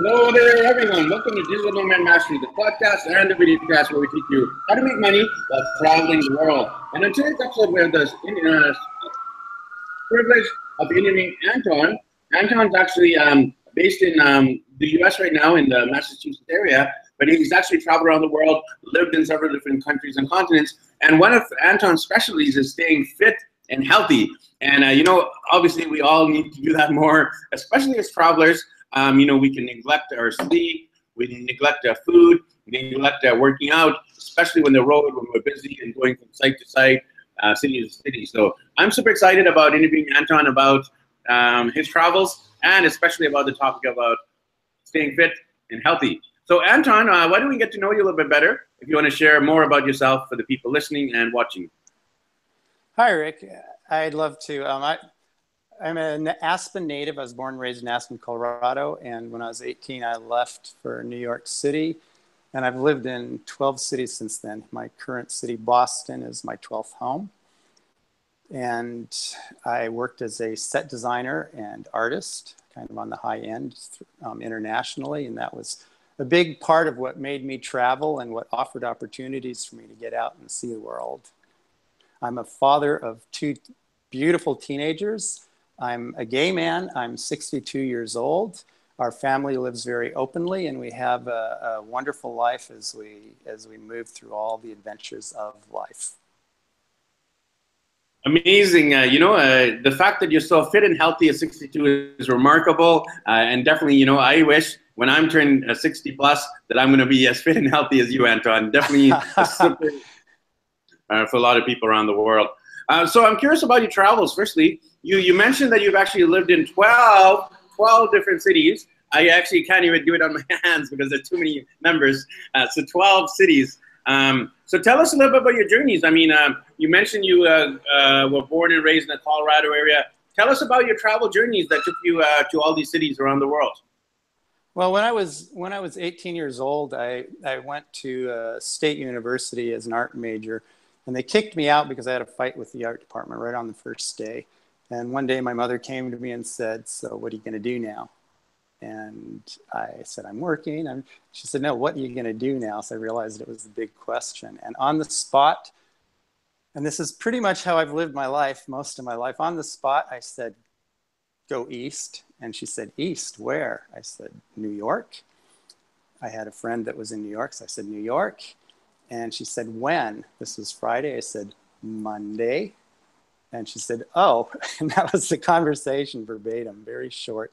Hello there, everyone. Welcome to Digital Nomad Mastery, the podcast and the video cast where we teach you how to make money while traveling the world. And in today's episode, we have the privilege of interviewing Anton. Anton's actually um, based in um, the U.S. right now in the Massachusetts area, but he's actually traveled around the world, lived in several different countries and continents. And one of Anton's specialties is staying fit and healthy. And uh, you know, obviously, we all need to do that more, especially as travelers. Um, you know, we can neglect our sleep, we neglect our food, we neglect our working out, especially when the road, when we're busy and going from site to site, uh, city to city. So I'm super excited about interviewing Anton about um, his travels and especially about the topic about staying fit and healthy. So Anton, uh, why don't we get to know you a little bit better? If you want to share more about yourself for the people listening and watching. Hi, Rick. I'd love to. Um, I, I'm an Aspen native. I was born and raised in Aspen, Colorado. And when I was 18, I left for New York City. And I've lived in 12 cities since then. My current city, Boston, is my 12th home. And I worked as a set designer and artist, kind of on the high end um, internationally. And that was a big part of what made me travel and what offered opportunities for me to get out and see the world. I'm a father of two beautiful teenagers I'm a gay man. I'm 62 years old. Our family lives very openly, and we have a, a wonderful life as we as we move through all the adventures of life. Amazing. Uh, you know, uh, the fact that you're so fit and healthy at 62 is remarkable. Uh, and definitely, you know, I wish when I'm turning uh, 60 plus that I'm going to be as fit and healthy as you, Anton. Definitely super, uh, for a lot of people around the world. Uh, so I'm curious about your travels. Firstly, you, you mentioned that you've actually lived in 12, 12 different cities. I actually can't even do it on my hands because there's too many members. Uh, so 12 cities. Um, so tell us a little bit about your journeys. I mean, um, you mentioned you uh, uh, were born and raised in the Colorado area. Tell us about your travel journeys that took you uh, to all these cities around the world. Well, when I was when I was 18 years old, I, I went to uh, State University as an art major and they kicked me out because I had a fight with the art department right on the first day. And one day my mother came to me and said, So what are you going to do now? And I said, I'm working. And she said, No, what are you going to do now? So I realized it was the big question. And on the spot, and this is pretty much how I've lived my life, most of my life, on the spot, I said, Go east. And she said, East, where? I said, New York. I had a friend that was in New York, so I said, New York. And she said, When? This was Friday. I said, Monday. And she said, Oh, and that was the conversation verbatim, very short.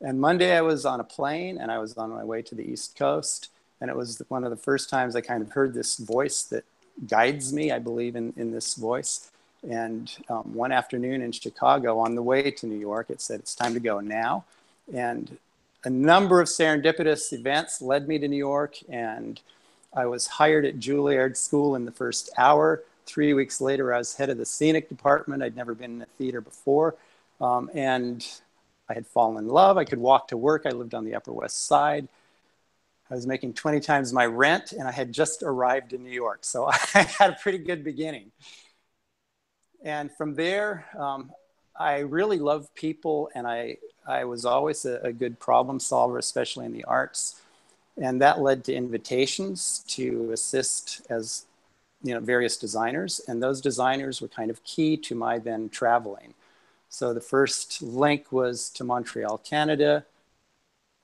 And Monday I was on a plane and I was on my way to the East Coast. And it was one of the first times I kind of heard this voice that guides me. I believe in, in this voice. And um, one afternoon in Chicago, on the way to New York, it said, It's time to go now. And a number of serendipitous events led me to New York. And I was hired at Juilliard School in the first hour. Three weeks later, I was head of the scenic department. I'd never been in a theater before. Um, and I had fallen in love. I could walk to work. I lived on the Upper West Side. I was making 20 times my rent, and I had just arrived in New York. So I had a pretty good beginning. And from there, um, I really love people, and I, I was always a, a good problem solver, especially in the arts and that led to invitations to assist as you know various designers. And those designers were kind of key to my then traveling. So the first link was to montreal canada.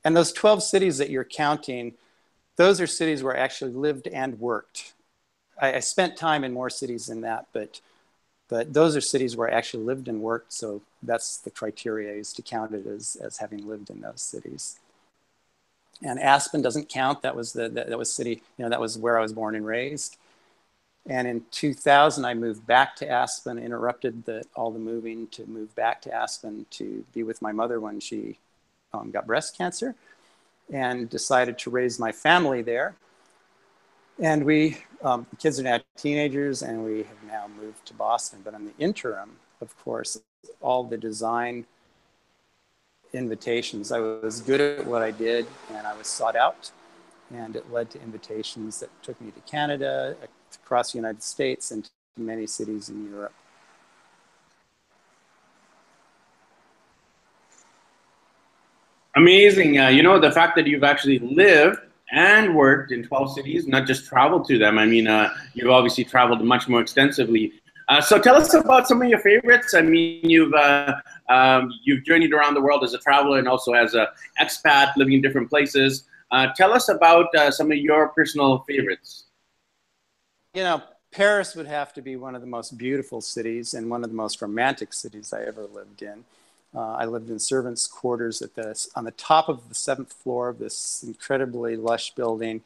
And those 12 cities that you're counting those are cities where i actually lived and worked. I, I spent time in more cities than that but but those are cities where i actually lived and worked. So that's the criteria is to count it as, as having lived in those cities and Aspen doesn't count. That was the, that, that was city, you know, that was where I was born and raised. And in 2000, I moved back to Aspen, interrupted the, all the moving to move back to Aspen to be with my mother when she um, got breast cancer and decided to raise my family there. And we, um, the kids are now teenagers and we have now moved to Boston. But in the interim, of course, all the design invitations. I was good at what I did and I was sought out. And it led to invitations that took me to Canada, across the United States, and to many cities in Europe. Amazing. Uh, you know, the fact that you've actually lived and worked in 12 cities, not just traveled to them. I mean, uh, you've obviously traveled much more extensively. Uh, so tell us about some of your favorites. I mean, you've uh, um, you've journeyed around the world as a traveler and also as an expat, living in different places. Uh, tell us about uh, some of your personal favorites. You know, Paris would have to be one of the most beautiful cities and one of the most romantic cities I ever lived in. Uh, I lived in servants' quarters at this on the top of the seventh floor of this incredibly lush building,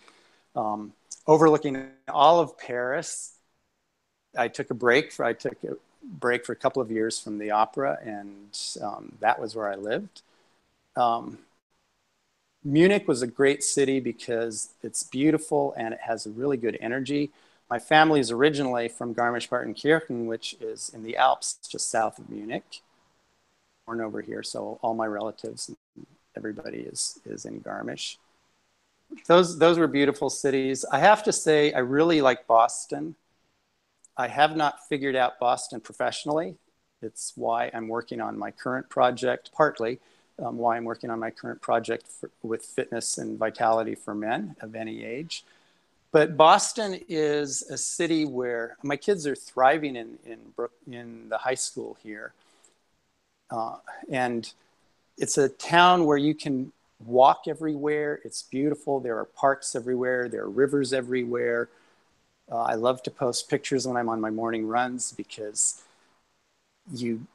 um, overlooking all of Paris. I took a break for I took a break for a couple of years from the opera, and um, that was where I lived. Um, Munich was a great city because it's beautiful and it has a really good energy. My family is originally from Garmisch-Partenkirchen, which is in the Alps, just south of Munich. Born over here, so all my relatives, everybody is is in Garmisch. Those those were beautiful cities. I have to say, I really like Boston. I have not figured out Boston professionally. It's why I'm working on my current project, partly um, why I'm working on my current project for, with fitness and vitality for men of any age. But Boston is a city where my kids are thriving in, in, Brook, in the high school here. Uh, and it's a town where you can walk everywhere. It's beautiful. There are parks everywhere. There are rivers everywhere. Uh, I love to post pictures when I'm on my morning runs because you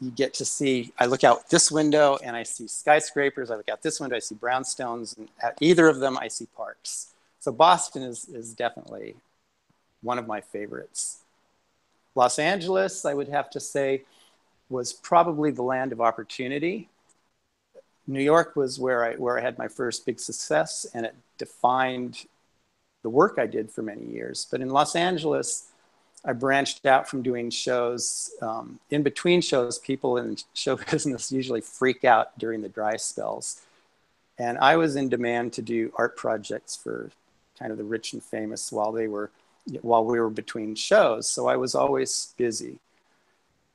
you get to see. I look out this window and I see skyscrapers. I look out this window, I see brownstones, and at either of them, I see parks. So Boston is is definitely one of my favorites. Los Angeles, I would have to say, was probably the land of opportunity. New York was where I where I had my first big success, and it defined the work I did for many years. But in Los Angeles, I branched out from doing shows. Um, in between shows, people in show business usually freak out during the dry spells. And I was in demand to do art projects for kind of the rich and famous while they were while we were between shows. So I was always busy.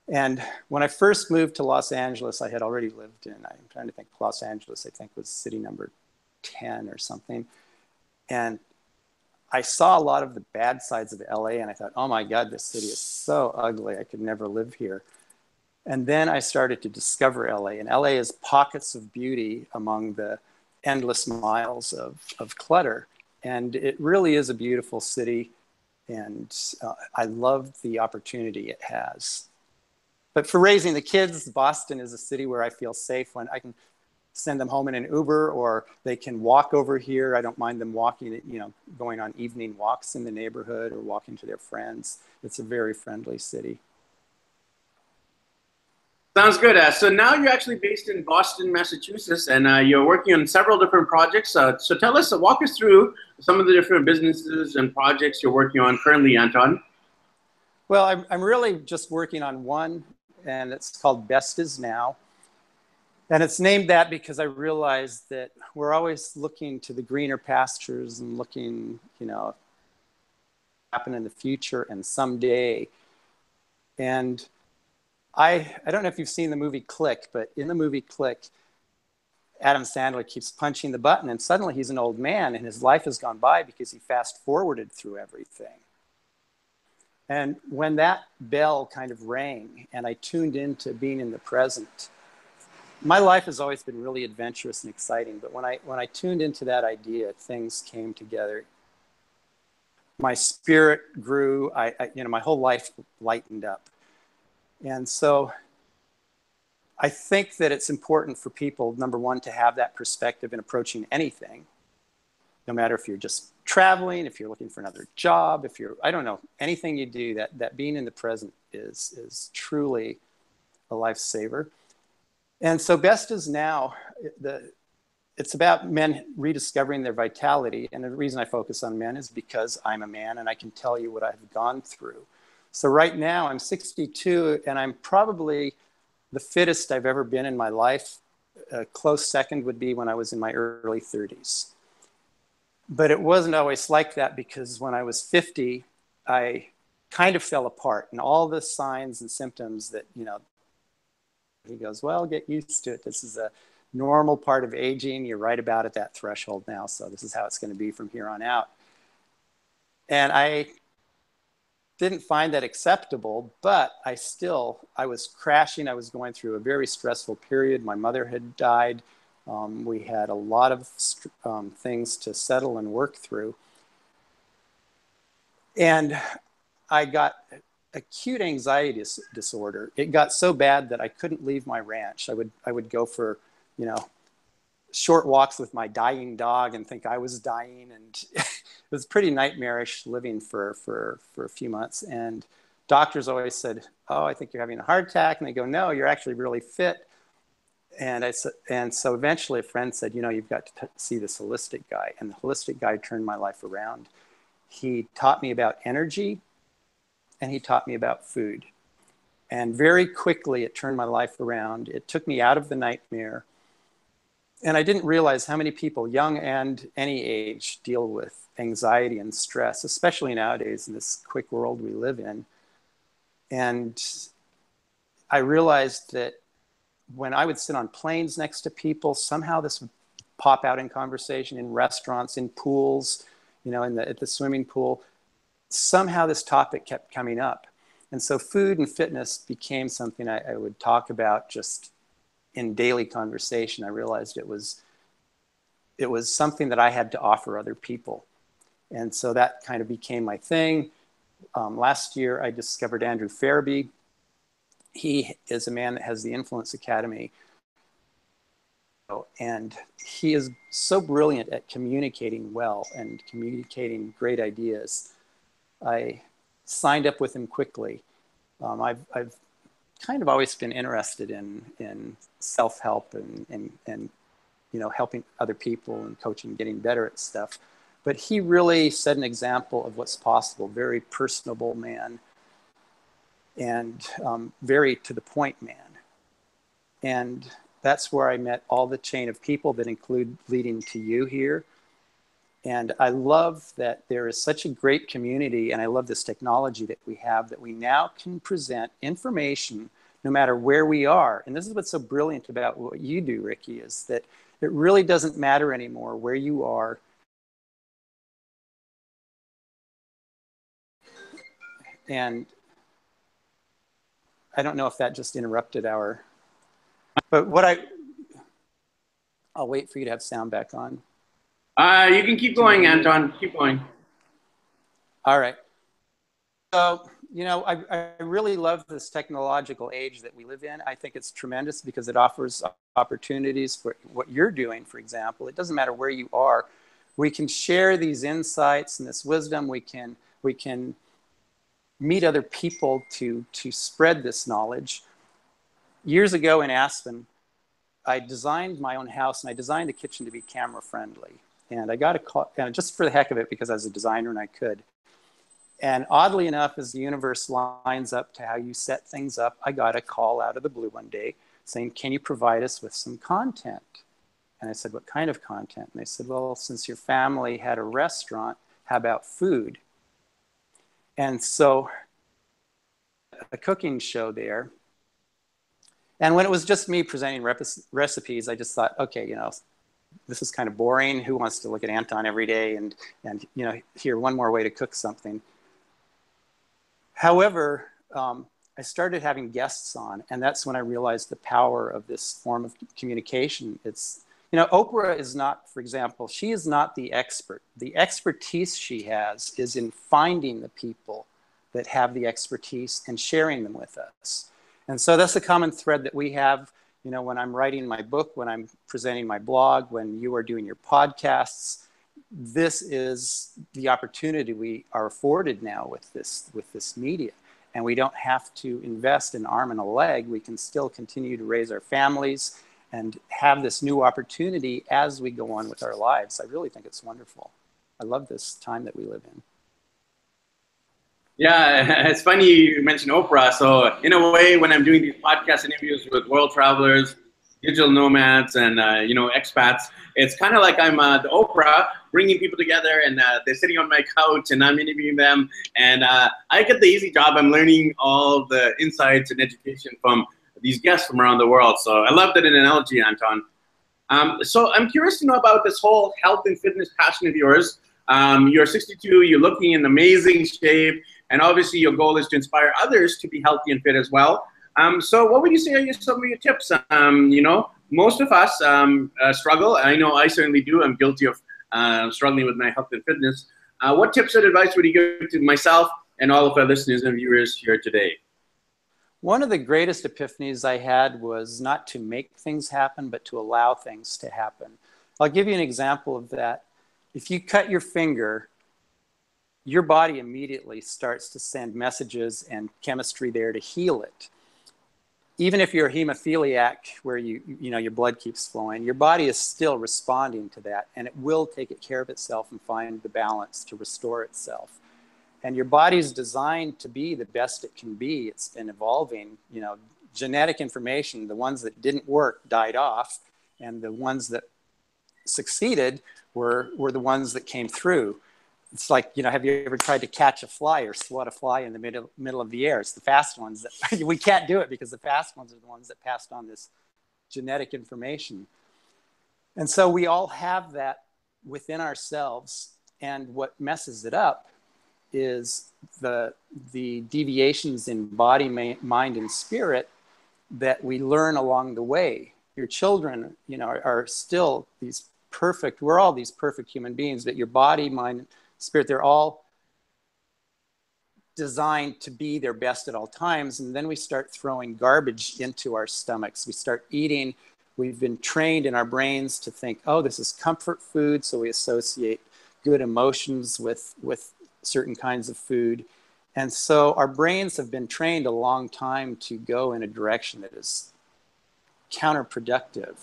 And when I first moved to Los Angeles, I had already lived in, I'm trying to think, Los Angeles, I think was city number 10 or something. And I saw a lot of the bad sides of LA and I thought, oh my God, this city is so ugly. I could never live here. And then I started to discover LA, and LA is pockets of beauty among the endless miles of, of clutter. And it really is a beautiful city, and uh, I love the opportunity it has. But for raising the kids, Boston is a city where I feel safe when I can send them home in an Uber or they can walk over here. I don't mind them walking, you know, going on evening walks in the neighborhood or walking to their friends. It's a very friendly city. Sounds good. Uh, so now you're actually based in Boston, Massachusetts, and uh, you're working on several different projects. Uh, so tell us, walk us through some of the different businesses and projects you're working on currently, Anton. Well, I'm, I'm really just working on one, and it's called Best Is Now. And it's named that because I realized that we're always looking to the greener pastures and looking, you know, happen in the future and someday. And I, I don't know if you've seen the movie Click, but in the movie Click, Adam Sandler keeps punching the button and suddenly he's an old man and his life has gone by because he fast forwarded through everything. And when that bell kind of rang and I tuned into being in the present, my life has always been really adventurous and exciting, but when I when I tuned into that idea, things came together. My spirit grew. I, I you know my whole life lightened up, and so I think that it's important for people, number one, to have that perspective in approaching anything, no matter if you're just traveling, if you're looking for another job, if you're, I don't know, anything you do, that, that being in the present is, is truly a lifesaver. And so best is now, the, it's about men rediscovering their vitality. And the reason I focus on men is because I'm a man and I can tell you what I've gone through. So right now I'm 62 and I'm probably the fittest I've ever been in my life. A close second would be when I was in my early 30s. But it wasn't always like that because when I was 50, I kind of fell apart and all the signs and symptoms that, you know, he goes, well, get used to it. This is a normal part of aging. You're right about at that threshold now. So this is how it's going to be from here on out. And I didn't find that acceptable, but I still, I was crashing. I was going through a very stressful period. My mother had died. Um, we had a lot of um, things to settle and work through. And I got acute anxiety disorder. It got so bad that I couldn't leave my ranch. I would, I would go for, you know, short walks with my dying dog and think I was dying. And it was pretty nightmarish living for, for, for a few months. And doctors always said, oh, I think you're having a heart attack. And they go, no, you're actually really fit. And, I, and so eventually a friend said, you know, you've got to see this holistic guy. And the holistic guy turned my life around. He taught me about energy and he taught me about food. And very quickly, it turned my life around. It took me out of the nightmare. And I didn't realize how many people, young and any age, deal with anxiety and stress, especially nowadays in this quick world we live in. And I realized that when I would sit on planes next to people, somehow this would pop out in conversation in restaurants, in pools, you know, in the, at the swimming pool somehow this topic kept coming up. And so food and fitness became something I, I, would talk about just in daily conversation. I realized it was it was something that I had to offer other people. And so that kind of became my thing. Um, last year, I discovered Andrew Ferebee. He is a man that has the Influence Academy. And he is so brilliant at communicating well and communicating great ideas I signed up with him quickly. Um, I've, I've kind of always been interested in, in self-help and, and, and, you know, helping other people and coaching, getting better at stuff. But he really set an example of what's possible, very personable man and um, very to the point man. And that's where I met all the chain of people that include leading to you here and I love that there is such a great community, and I love this technology that we have that we now can present information no matter where we are. And this is what's so brilliant about what you do, Ricky, is that it really doesn't matter anymore where you are. And I don't know if that just interrupted our, but what I, I'll wait for you to have sound back on. Uh, you can keep going, Anton. Keep going. All right. So, you know, I, I really love this technological age that we live in. I think it's tremendous because it offers opportunities for what you're doing, for example. It doesn't matter where you are. We can share these insights and this wisdom. We can, we can meet other people to, to spread this knowledge. Years ago in Aspen, I designed my own house and I designed a kitchen to be camera friendly. And I got a call, and just for the heck of it, because I was a designer and I could. And oddly enough, as the universe lines up to how you set things up, I got a call out of the blue one day saying, Can you provide us with some content? And I said, What kind of content? And they said, Well, since your family had a restaurant, how about food? And so a cooking show there. And when it was just me presenting recipes, I just thought, okay, you know, this is kind of boring. Who wants to look at Anton every day and, and you know, hear one more way to cook something? However, um, I started having guests on, and that's when I realized the power of this form of communication. It's, you know, Oprah is not, for example, she is not the expert. The expertise she has is in finding the people that have the expertise and sharing them with us. And so that's a common thread that we have you know, when I'm writing my book, when I'm presenting my blog, when you are doing your podcasts, this is the opportunity we are afforded now with this with this media. And we don't have to invest an arm and a leg. We can still continue to raise our families and have this new opportunity as we go on with our lives. I really think it's wonderful. I love this time that we live in yeah, it's funny you mentioned Oprah. So in a way, when I'm doing these podcast interviews with world travelers, digital nomads, and uh, you know expats, it's kind of like I'm uh, the Oprah bringing people together, and uh, they're sitting on my couch, and I'm interviewing them, and uh, I get the easy job. I'm learning all the insights and education from these guests from around the world. So I love that analogy, Anton. Um, so I'm curious to know about this whole health and fitness passion of yours. Um, you're 62, you're looking in amazing shape, and obviously your goal is to inspire others to be healthy and fit as well. Um, so what would you say are some of your tips? Um, you know, most of us um, uh, struggle. I know I certainly do. I'm guilty of uh, struggling with my health and fitness. Uh, what tips and advice would you give to myself and all of our listeners and viewers here today? One of the greatest epiphanies I had was not to make things happen, but to allow things to happen. I'll give you an example of that. If you cut your finger, your body immediately starts to send messages and chemistry there to heal it. Even if you're a hemophiliac where you you know your blood keeps flowing your body is still responding to that and it will take care of itself and find the balance to restore itself. And your body's designed to be the best it can be. It's been evolving you know genetic information the ones that didn't work died off and the ones that succeeded were were the ones that came through it's like you know have you ever tried to catch a fly or swat a fly in the middle, middle of the air? It's the fast ones that we can't do it because the fast ones are the ones that passed on this genetic information. And so we all have that within ourselves. And what messes it up is the the deviations in body mind and spirit that we learn along the way. Your children you know are, are still these perfect we're all these perfect human beings but your body mind spirit. They're all designed to be their best at all times. And then we start throwing garbage into our stomachs. We start eating. We've been trained in our brains to think, oh, this is comfort food. So we associate good emotions with, with certain kinds of food. And so our brains have been trained a long time to go in a direction that is counterproductive.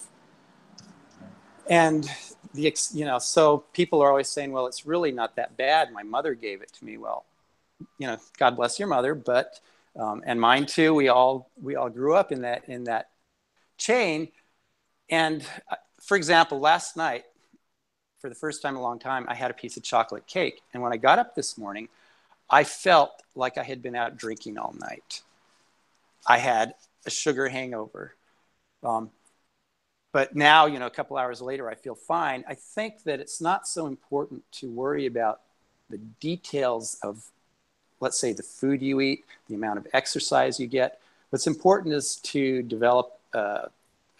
And the you know so people are always saying well it's really not that bad. My mother gave it to me. Well you know god bless your mother but um, and mine too. We all we all grew up in that in that chain. And uh, for example last night for the first time in a long time i had a piece of chocolate cake. And when i got up this morning i felt like i had been out drinking all night. I had a sugar hangover. Um, but now, you know, a couple hours later, I feel fine. I think that it's not so important to worry about the details of, let's say, the food you eat, the amount of exercise you get. What's important is to develop a,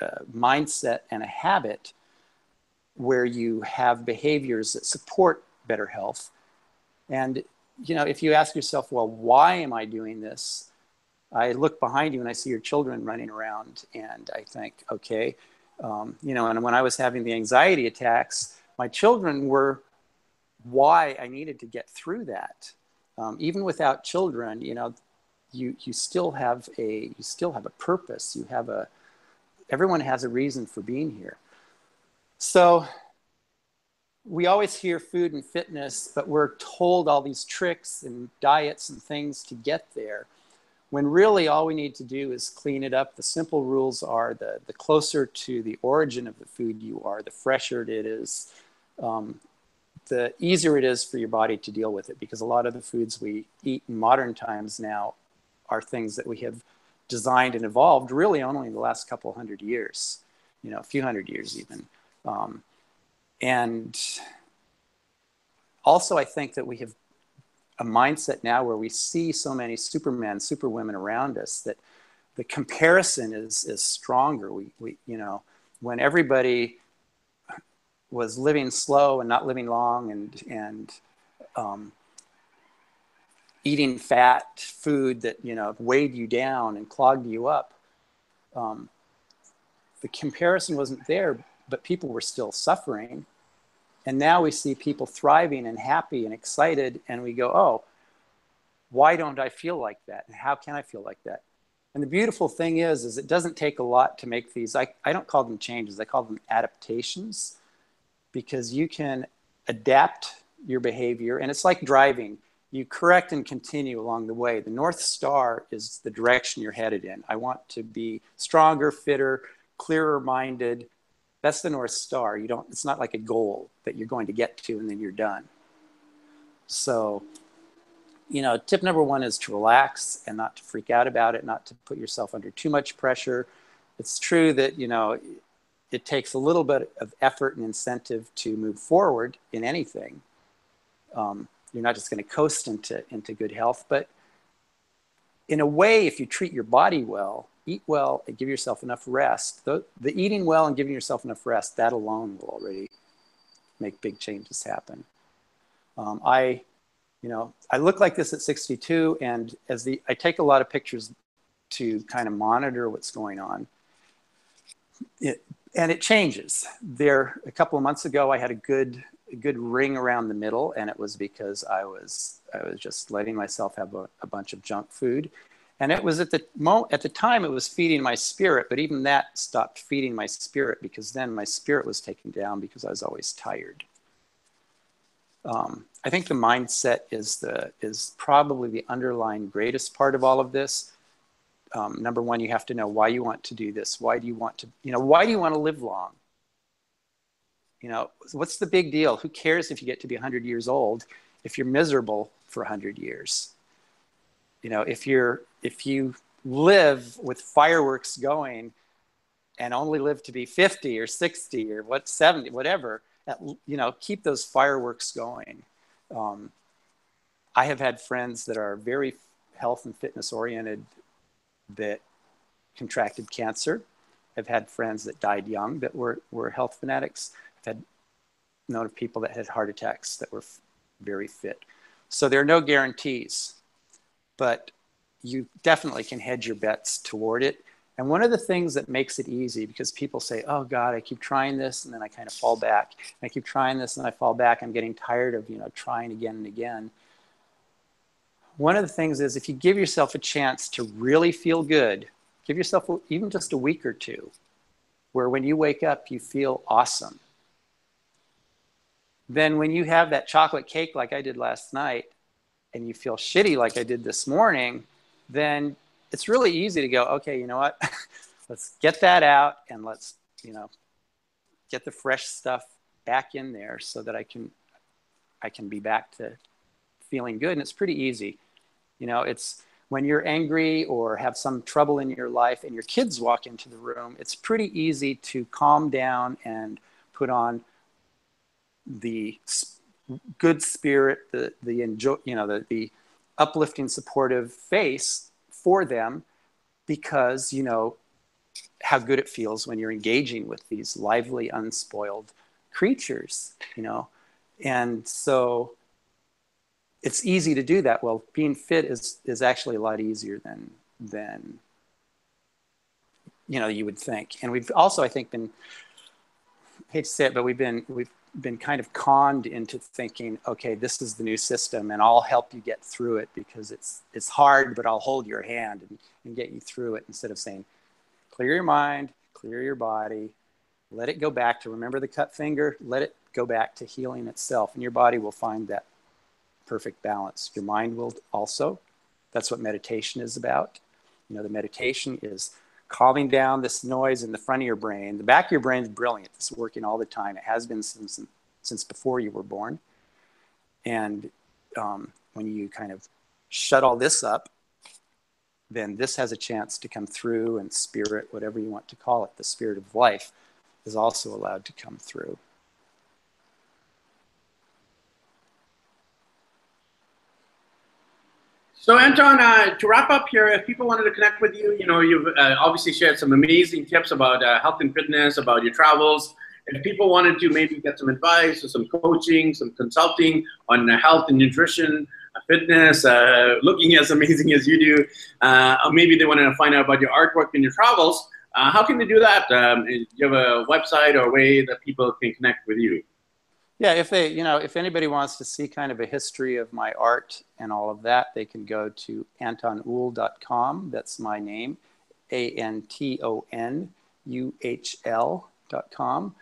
a mindset and a habit where you have behaviors that support better health. And, you know, if you ask yourself, well, why am I doing this? I look behind you and I see your children running around, and I think, okay, um, you know, and when I was having the anxiety attacks, my children were why I needed to get through that. Um, even without children, you know, you you still have a you still have a purpose. You have a everyone has a reason for being here. So we always hear food and fitness, but we're told all these tricks and diets and things to get there when really all we need to do is clean it up. The simple rules are the, the closer to the origin of the food you are, the fresher it is, um, the easier it is for your body to deal with it because a lot of the foods we eat in modern times now are things that we have designed and evolved really only in the last couple hundred years, you know, a few hundred years even. Um, and also, I think that we have a mindset now where we see so many supermen, superwomen around us that the comparison is is stronger. We we you know when everybody was living slow and not living long and and um, eating fat food that you know weighed you down and clogged you up. Um, the comparison wasn't there, but people were still suffering and now we see people thriving and happy and excited, and we go, oh, why don't I feel like that? And how can I feel like that? And the beautiful thing is, is it doesn't take a lot to make these. I, I don't call them changes. I call them adaptations because you can adapt your behavior. And it's like driving. You correct and continue along the way. The North Star is the direction you're headed in. I want to be stronger, fitter, clearer minded, that's the North Star. You don't, it's not like a goal that you're going to get to and then you're done. So, you know, tip number one is to relax and not to freak out about it, not to put yourself under too much pressure. It's true that, you know, it takes a little bit of effort and incentive to move forward in anything. Um, you're not just going to coast into, into good health, but in a way, if you treat your body well, eat well, and give yourself enough rest, the, the eating well and giving yourself enough rest, that alone will already make big changes happen. Um, I, you know, I look like this at 62, and as the I take a lot of pictures to kind of monitor what's going on. It, and it changes. There, a couple of months ago, I had a good, a good ring around the middle, and it was because I was, I was just letting myself have a, a bunch of junk food, and it was at the mo- at the time it was feeding my spirit, but even that stopped feeding my spirit because then my spirit was taken down because I was always tired. Um, I think the mindset is the is probably the underlying greatest part of all of this um, number one, you have to know why you want to do this. Why do you want to, you know, why do you want to live long? You know, what's the big deal? Who cares if you get to be 100 years old if you're miserable for 100 years? You know, if you're, if you live with fireworks going and only live to be 50 or 60 or what 70 whatever at, you know keep those fireworks going um, i have had friends that are very health and fitness oriented that contracted cancer. I've had friends that died young that were, were health fanatics. I've had known of people that had heart attacks that were f- very fit. So there are no guarantees, but you definitely can hedge your bets toward it. And one of the things that makes it easy, because people say, oh God, I keep trying this and then I kind of fall back. And I keep trying this and I fall back. I'm getting tired of, you know, trying again and again one of the things is if you give yourself a chance to really feel good, give yourself even just a week or two, where when you wake up, you feel awesome. Then when you have that chocolate cake like I did last night, and you feel shitty like I did this morning, then it's really easy to go, okay, you know what? let's get that out and let's, you know, get the fresh stuff back in there so that I can I can be back to feeling good. And it's pretty easy. You know, it's when you're angry or have some trouble in your life and your kids walk into the room, it's pretty easy to calm down and put on the good spirit, the, the enjoy, you know, the, the uplifting, supportive face for them because you know how good it feels when you're engaging with these lively, unspoiled creatures, you know. And so it's easy to do that. Well, being fit is is actually a lot easier than than you know you would think. And we've also, I think, been I hate to say it, but we've been we've been kind of conned into thinking, okay, this is the new system, and I'll help you get through it because it's it's hard, but I'll hold your hand and, and get you through it. Instead of saying, clear your mind, clear your body, let it go back to remember the cut finger, let it go back to healing itself, and your body will find that perfect balance. Your mind will also. That's what meditation is about. You know, the meditation is calming down this noise in the front of your brain. The back of your brain is brilliant. It's working all the time. It has been since since before you were born. And um, when you kind of shut all this up, then this has a chance to come through, and spirit, whatever you want to call it, the spirit of life, is also allowed to come through. So, Anton, uh, to wrap up here, if people wanted to connect with you, you know, you've uh, obviously shared some amazing tips about uh, health and fitness, about your travels. If people wanted to maybe get some advice or some coaching, some consulting on uh, health and nutrition, uh, fitness, uh, looking as amazing as you do, or maybe they want to find out about your artwork and your travels, how can they do that? Um, do you have a website or a way that people can connect with you? Yeah, if they, you know, if anybody wants to see kind of a history of my art and all of that, they can go to antonuhl.com. That's my name, A N T O N U H L.com.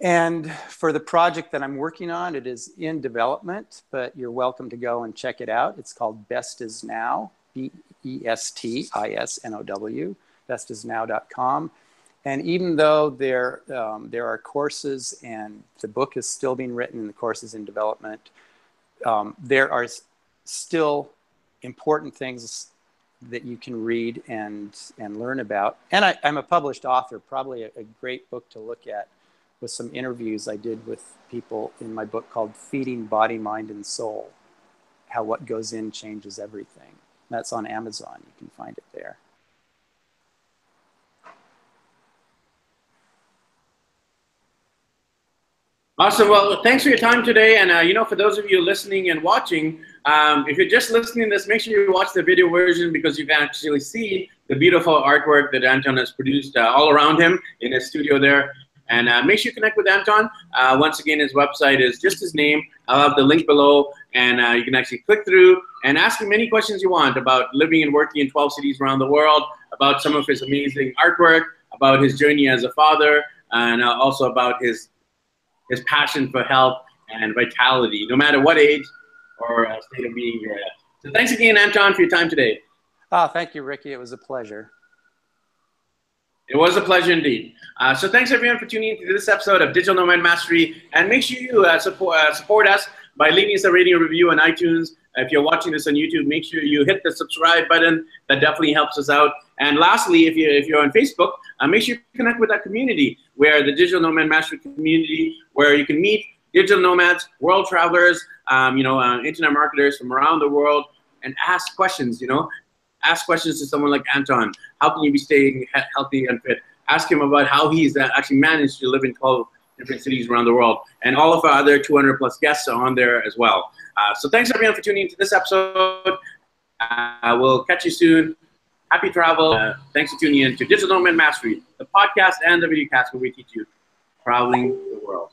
And for the project that I'm working on, it is in development, but you're welcome to go and check it out. It's called Best Is Now, B E S T I S N O W, bestisnow.com. And even though there, um, there are courses and the book is still being written and the course is in development, um, there are still important things that you can read and and learn about. And I, am a published author, probably a, a, great book to look at with some interviews I did with people in my book called Feeding Body, Mind, and Soul How What Goes In Changes Everything. That's on Amazon. You can find it there. Awesome. Well, thanks for your time today. And, uh, you know, for those of you listening and watching, um, if you're just listening to this, make sure you watch the video version because you can actually see the beautiful artwork that Anton has produced uh, all around him in his studio there. And uh, make sure you connect with Anton. Uh, once again, his website is just his name. I'll have the link below, and uh, you can actually click through and ask him any questions you want about living and working in 12 cities around the world, about some of his amazing artwork, about his journey as a father, and uh, also about his his passion for health and vitality, no matter what age or uh, state of being you're at. So thanks again, Anton, for your time today. Oh, thank you, Ricky. It was a pleasure. It was a pleasure indeed. Uh, so thanks everyone for tuning into this episode of Digital Nomad Mastery, and make sure you uh, support uh, support us by leaving us a rating review on iTunes. If you're watching this on YouTube, make sure you hit the subscribe button. That definitely helps us out. And lastly, if you if you're on Facebook, uh, make sure you connect with that community, where the Digital Nomad Mastery community, where you can meet digital nomads, world travelers, um, you know, uh, internet marketers from around the world, and ask questions. You know, ask questions to someone like Anton. How can you be staying healthy and fit? Ask him about how he's uh, actually managed to live in 12 different cities around the world. And all of our other 200 plus guests are on there as well. Uh, so thanks everyone for tuning into this episode. Uh, we'll catch you soon. Happy travel. Uh, thanks for tuning in to Digital Nomad Mastery, the podcast and the video cast where we teach you traveling the world.